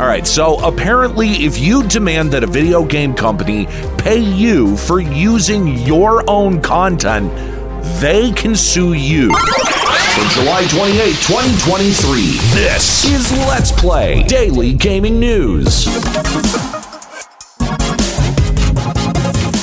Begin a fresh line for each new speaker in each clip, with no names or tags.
All right, so apparently, if you demand that a video game company pay you for using your own content, they can sue you. For July 28, 2023, this is Let's Play Daily Gaming News.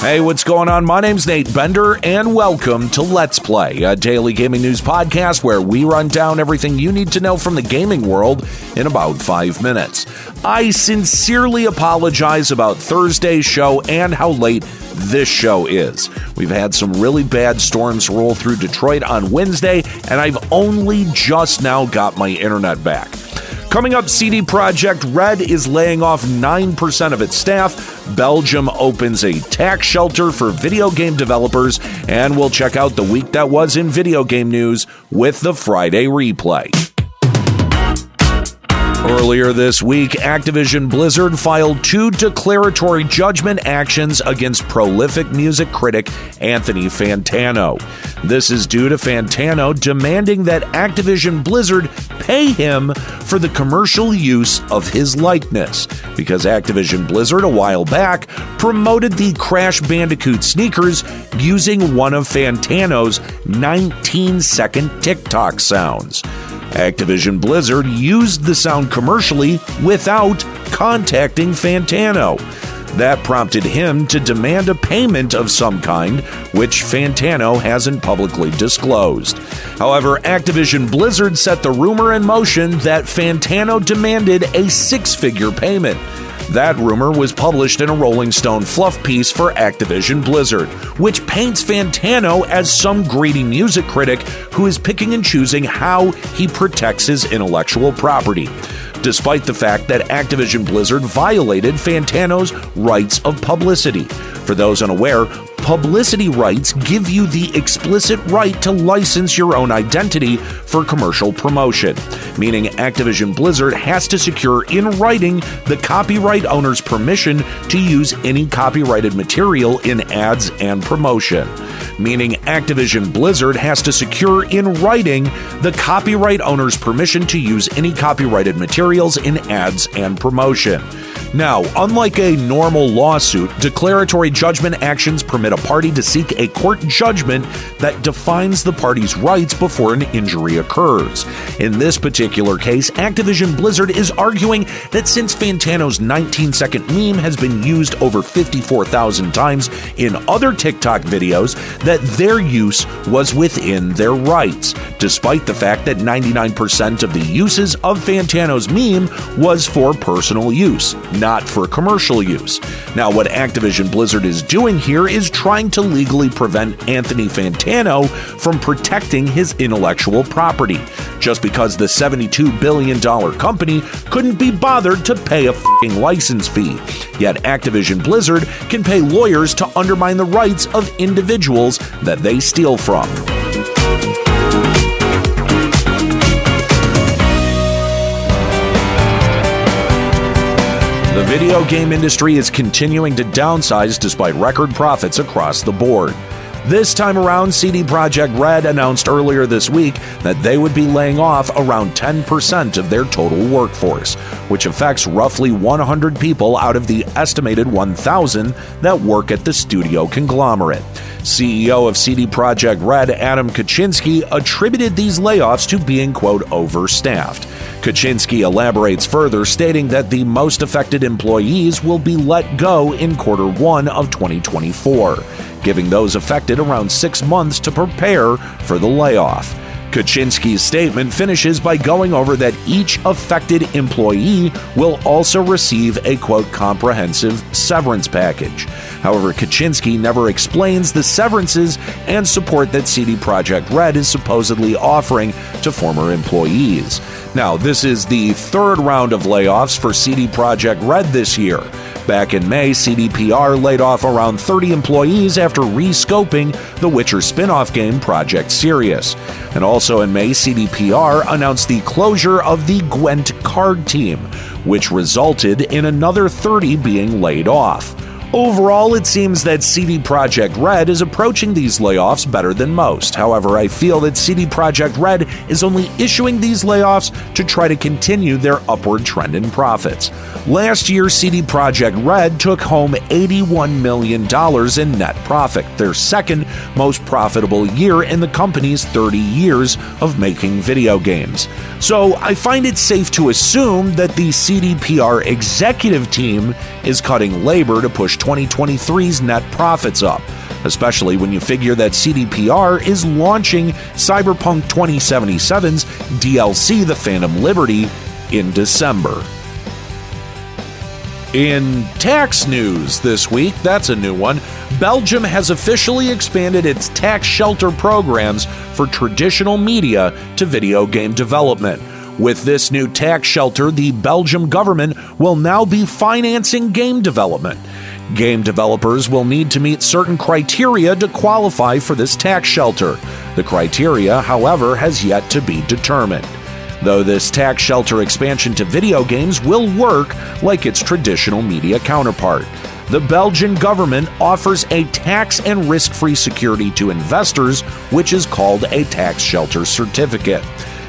Hey, what's going on? My name's Nate Bender, and welcome to Let's Play, a daily gaming news podcast where we run down everything you need to know from the gaming world in about five minutes. I sincerely apologize about Thursday's show and how late this show is. We've had some really bad storms roll through Detroit on Wednesday, and I've only just now got my internet back. Coming up, CD Projekt Red is laying off 9% of its staff. Belgium opens a tax shelter for video game developers. And we'll check out the week that was in video game news with the Friday replay. Earlier this week, Activision Blizzard filed two declaratory judgment actions against prolific music critic Anthony Fantano. This is due to Fantano demanding that Activision Blizzard pay him for the commercial use of his likeness, because Activision Blizzard a while back promoted the Crash Bandicoot sneakers using one of Fantano's 19 second TikTok sounds. Activision Blizzard used the sound commercially without contacting Fantano. That prompted him to demand a payment of some kind, which Fantano hasn't publicly disclosed. However, Activision Blizzard set the rumor in motion that Fantano demanded a six figure payment. That rumor was published in a Rolling Stone fluff piece for Activision Blizzard, which paints Fantano as some greedy music critic who is picking and choosing how he protects his intellectual property. Despite the fact that Activision Blizzard violated Fantano's rights of publicity. For those unaware, publicity rights give you the explicit right to license your own identity for commercial promotion, meaning Activision Blizzard has to secure in writing the copyright owner's permission to use any copyrighted material in ads and promotion. Meaning Activision Blizzard has to secure in writing the copyright owner's permission to use any copyrighted materials in ads and promotion. Now, unlike a normal lawsuit, declaratory judgment actions permit a party to seek a court judgment that defines the party's rights before an injury occurs. In this particular case, Activision Blizzard is arguing that since Fantano's 19 second meme has been used over 54,000 times in other TikTok videos, that their use was within their rights, despite the fact that 99% of the uses of Fantano's meme was for personal use, not for commercial use. Now, what Activision Blizzard is doing here is trying to legally prevent Anthony Fantano from protecting his intellectual property, just because the $72 billion company couldn't be bothered to pay a fing license fee. Yet Activision Blizzard can pay lawyers to undermine the rights of individuals that they steal from. Video game industry is continuing to downsize despite record profits across the board. This time around, CD Projekt Red announced earlier this week that they would be laying off around 10% of their total workforce, which affects roughly 100 people out of the estimated 1,000 that work at the studio conglomerate. CEO of CD Projekt Red, Adam Kaczynski, attributed these layoffs to being, quote, overstaffed. Kaczynski elaborates further, stating that the most affected employees will be let go in quarter one of 2024 giving those affected around six months to prepare for the layoff. Kaczynski's statement finishes by going over that each affected employee will also receive a quote comprehensive severance package. However, Kaczynski never explains the severances and support that CD Projekt Red is supposedly offering to former employees. Now, this is the third round of layoffs for CD Projekt Red this year. Back in May, CDPR laid off around 30 employees after rescoping the Witcher spin off game Project Sirius. And also in May, CDPR announced the closure of the Gwent card team, which resulted in another 30 being laid off. Overall, it seems that CD Projekt Red is approaching these layoffs better than most. However, I feel that CD Projekt Red is only issuing these layoffs to try to continue their upward trend in profits. Last year, CD Projekt Red took home $81 million in net profit, their second most profitable year in the company's 30 years of making video games. So, I find it safe to assume that the CDPR executive team is cutting labor to push 2023's net profits up, especially when you figure that CDPR is launching Cyberpunk 2077's DLC, The Phantom Liberty, in December. In tax news this week, that's a new one. Belgium has officially expanded its tax shelter programs for traditional media to video game development. With this new tax shelter, the Belgium government will now be financing game development. Game developers will need to meet certain criteria to qualify for this tax shelter. The criteria, however, has yet to be determined. Though this tax shelter expansion to video games will work like its traditional media counterpart. The Belgian government offers a tax and risk free security to investors, which is called a tax shelter certificate.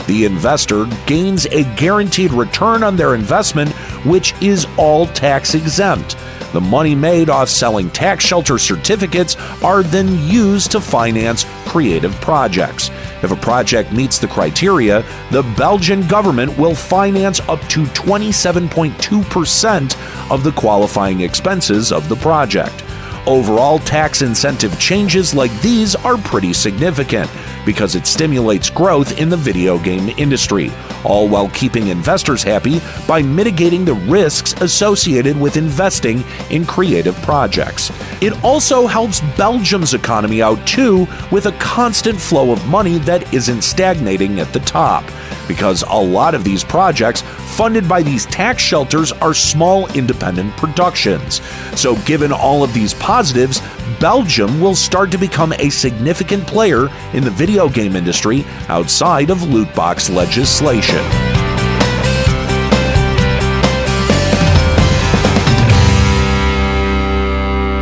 The investor gains a guaranteed return on their investment, which is all tax exempt. The money made off selling tax shelter certificates are then used to finance creative projects. If a project meets the criteria, the Belgian government will finance up to 27.2% of the qualifying expenses of the project. Overall, tax incentive changes like these are pretty significant because it stimulates growth in the video game industry, all while keeping investors happy by mitigating the risks associated with investing in creative projects. It also helps Belgium's economy out too with a constant flow of money that isn't stagnating at the top because a lot of these projects funded by these tax shelters are small independent productions. So, given all of these positives, Belgium will start to become a significant player in the video game industry outside of loot box legislation.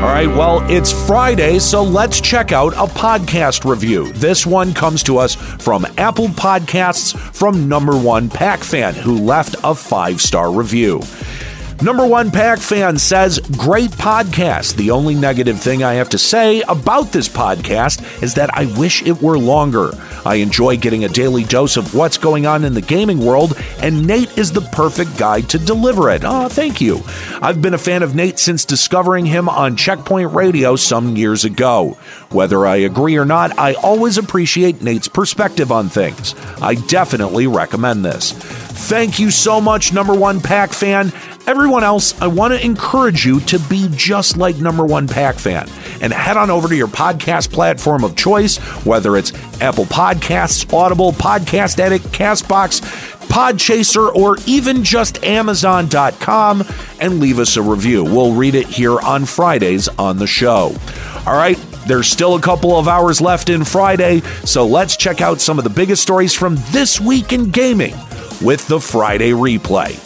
All right, well, it's Friday, so let's check out a podcast review. This one comes to us from Apple Podcasts from number one Pack fan, who left a five star review. Number one Pack fan says, Great podcast. The only negative thing I have to say about this podcast is that I wish it were longer. I enjoy getting a daily dose of what's going on in the gaming world, and Nate is the perfect guy to deliver it. Oh, thank you. I've been a fan of Nate since discovering him on Checkpoint Radio some years ago. Whether I agree or not, I always appreciate Nate's perspective on things. I definitely recommend this. Thank you so much, number one Pack fan. Everyone else, I want to encourage you to be just like number one Pack fan and head on over to your podcast platform of choice, whether it's Apple Podcasts, Audible, Podcast Addict, Castbox, Podchaser, or even just Amazon.com and leave us a review. We'll read it here on Fridays on the show. All right, there's still a couple of hours left in Friday, so let's check out some of the biggest stories from this week in gaming with the Friday replay.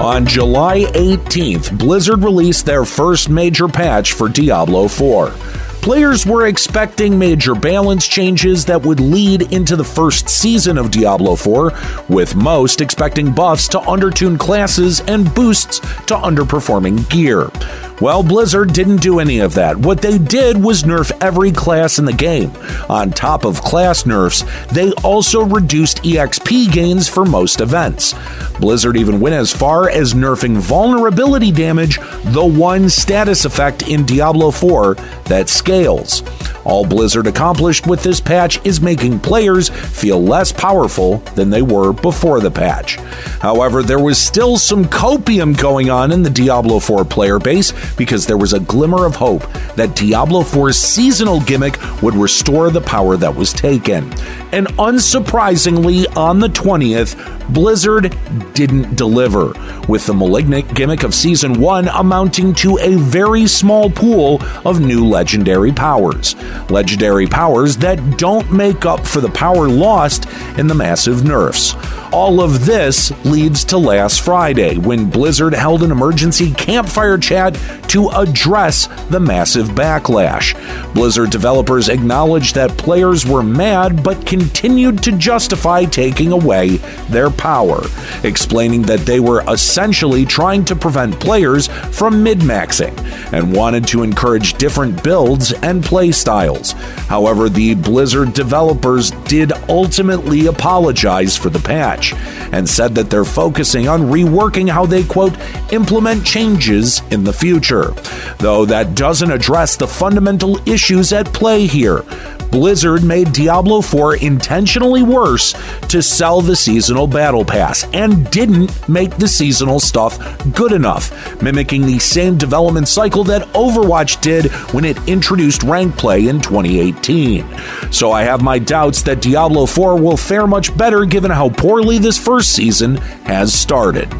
On July 18th, Blizzard released their first major patch for Diablo 4. Players were expecting major balance changes that would lead into the first season of Diablo 4, with most expecting buffs to undertune classes and boosts to underperforming gear. Well, Blizzard didn't do any of that. What they did was nerf every class in the game. On top of class nerfs, they also reduced EXP gains for most events. Blizzard even went as far as nerfing vulnerability damage, the one status effect in Diablo 4 that scales. All Blizzard accomplished with this patch is making players feel less powerful than they were before the patch. However, there was still some copium going on in the Diablo 4 player base because there was a glimmer of hope that Diablo 4's seasonal gimmick would restore the power that was taken. And unsurprisingly, on the 20th, Blizzard didn't deliver, with the malignant gimmick of Season 1 amounting to a very small pool of new legendary powers. Legendary powers that don't make up for the power lost in the massive nerfs. All of this leads to last Friday when Blizzard held an emergency campfire chat to address the massive backlash. Blizzard developers acknowledged that players were mad but continued to justify taking away their power, explaining that they were essentially trying to prevent players from min maxing and wanted to encourage different builds and play styles. However, the Blizzard developers did ultimately apologize for the patch and said that they're focusing on reworking how they, quote, implement changes in the future. Though that doesn't address the fundamental issues at play here. Blizzard made Diablo 4 intentionally worse to sell the seasonal battle pass and didn't make the seasonal stuff good enough, mimicking the same development cycle that Overwatch did when it introduced rank play in 2018. So I have my doubts that Diablo 4 will fare much better given how poorly this first season has started.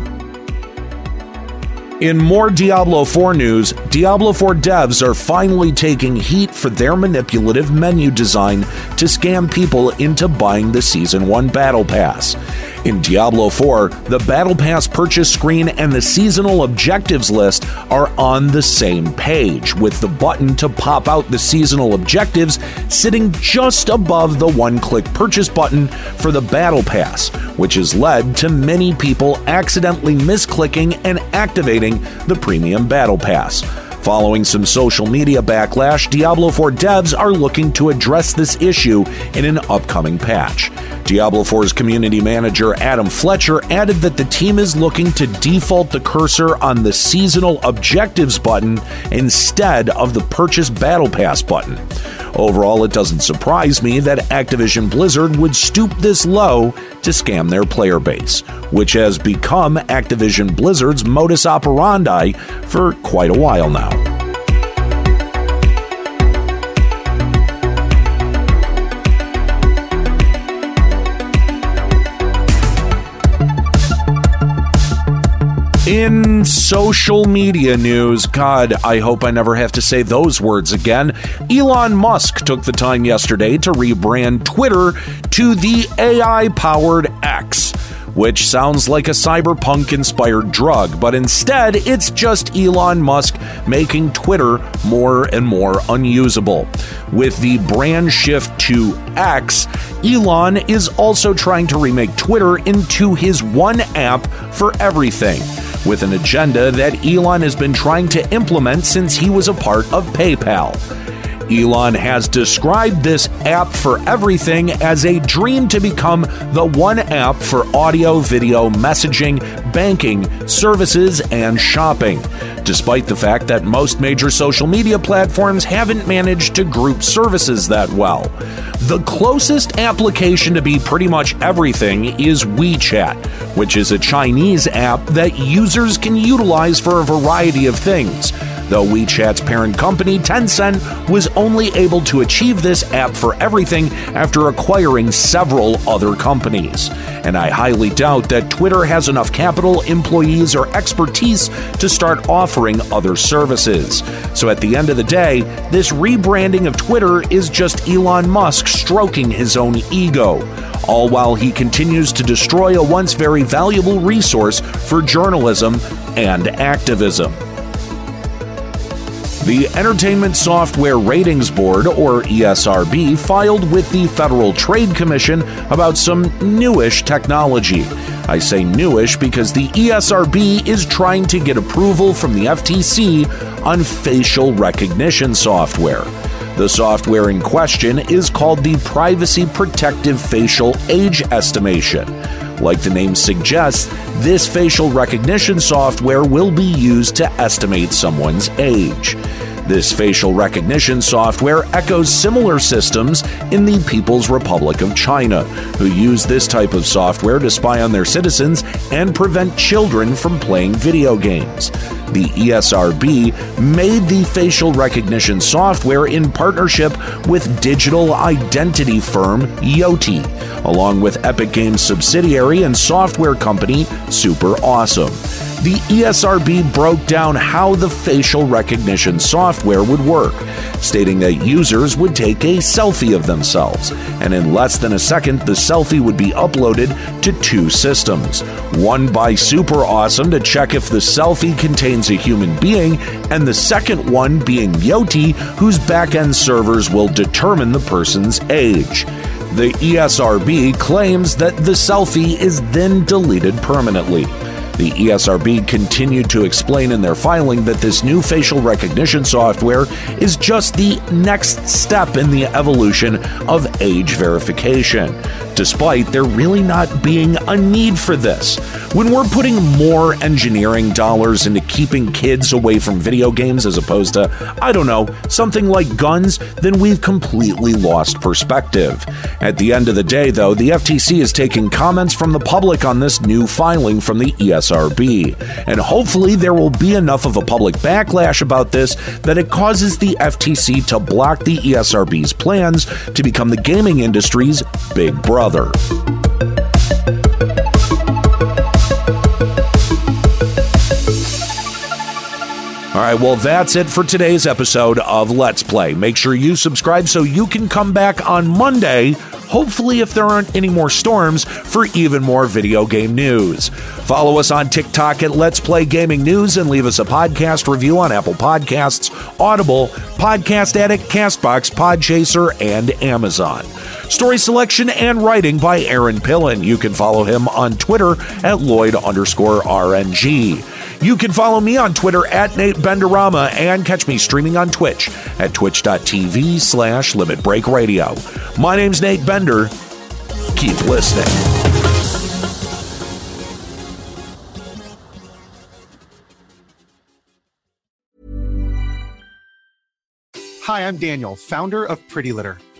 In more Diablo 4 news, Diablo 4 devs are finally taking heat for their manipulative menu design to scam people into buying the Season 1 Battle Pass. In Diablo 4, the Battle Pass purchase screen and the seasonal objectives list are on the same page, with the button to pop out the seasonal objectives sitting just above the one click purchase button for the Battle Pass, which has led to many people accidentally misclicking and activating the Premium Battle Pass. Following some social media backlash, Diablo 4 devs are looking to address this issue in an upcoming patch. Diablo 4's community manager Adam Fletcher added that the team is looking to default the cursor on the seasonal objectives button instead of the purchase battle pass button. Overall, it doesn't surprise me that Activision Blizzard would stoop this low to scam their player base, which has become Activision Blizzard's modus operandi for quite a while now. In social media news, God, I hope I never have to say those words again. Elon Musk took the time yesterday to rebrand Twitter to the AI powered X which sounds like a cyberpunk inspired drug, but instead it's just Elon Musk making Twitter more and more unusable. With the brand shift to X, Elon is also trying to remake Twitter into his one app for everything, with an agenda that Elon has been trying to implement since he was a part of PayPal. Elon has described this app for everything as a dream to become the one app for audio, video, messaging, banking, services, and shopping, despite the fact that most major social media platforms haven't managed to group services that well. The closest application to be pretty much everything is WeChat, which is a Chinese app that users can utilize for a variety of things though WeChat's parent company, Tencent, was only able to achieve this app for everything after acquiring several other companies. And I highly doubt that Twitter has enough capital, employees, or expertise to start offering other services. So at the end of the day, this rebranding of Twitter is just Elon Musk stroking his own ego all while he continues to destroy a once very valuable resource for journalism and activism. The Entertainment Software Ratings Board, or ESRB, filed with the Federal Trade Commission about some newish technology. I say newish because the ESRB is trying to get approval from the FTC on facial recognition software. The software in question is called the Privacy Protective Facial Age Estimation. Like the name suggests, this facial recognition software will be used to estimate someone's age. This facial recognition software echoes similar systems in the People's Republic of China, who use this type of software to spy on their citizens and prevent children from playing video games. The ESRB made the facial recognition software in partnership with digital identity firm Yoti, along with Epic Games subsidiary and software company Super Awesome the ESRB broke down how the facial recognition software would work, stating that users would take a selfie of themselves, and in less than a second, the selfie would be uploaded to two systems one by Super Awesome to check if the selfie contains a human being, and the second one being Yoti, whose backend servers will determine the person's age. The ESRB claims that the selfie is then deleted permanently. The ESRB continued to explain in their filing that this new facial recognition software is just the next step in the evolution of age verification, despite there really not being a need for this. When we're putting more engineering dollars into keeping kids away from video games as opposed to, I don't know, something like guns, then we've completely lost perspective. At the end of the day, though, the FTC is taking comments from the public on this new filing from the ESRB. ESRB. And hopefully, there will be enough of a public backlash about this that it causes the FTC to block the ESRB's plans to become the gaming industry's big brother. All right, well, that's it for today's episode of Let's Play. Make sure you subscribe so you can come back on Monday hopefully, if there aren't any more storms, for even more video game news. Follow us on TikTok at Let's Play Gaming News and leave us a podcast review on Apple Podcasts, Audible, Podcast Addict, Castbox, Podchaser, and Amazon. Story selection and writing by Aaron Pillen. You can follow him on Twitter at Lloyd underscore RNG. You can follow me on Twitter at Nate Benderama and catch me streaming on Twitch at twitch.tv slash Limit Break Radio. My name's Nate Bender. Keep listening.
Hi, I'm Daniel, founder of Pretty Litter.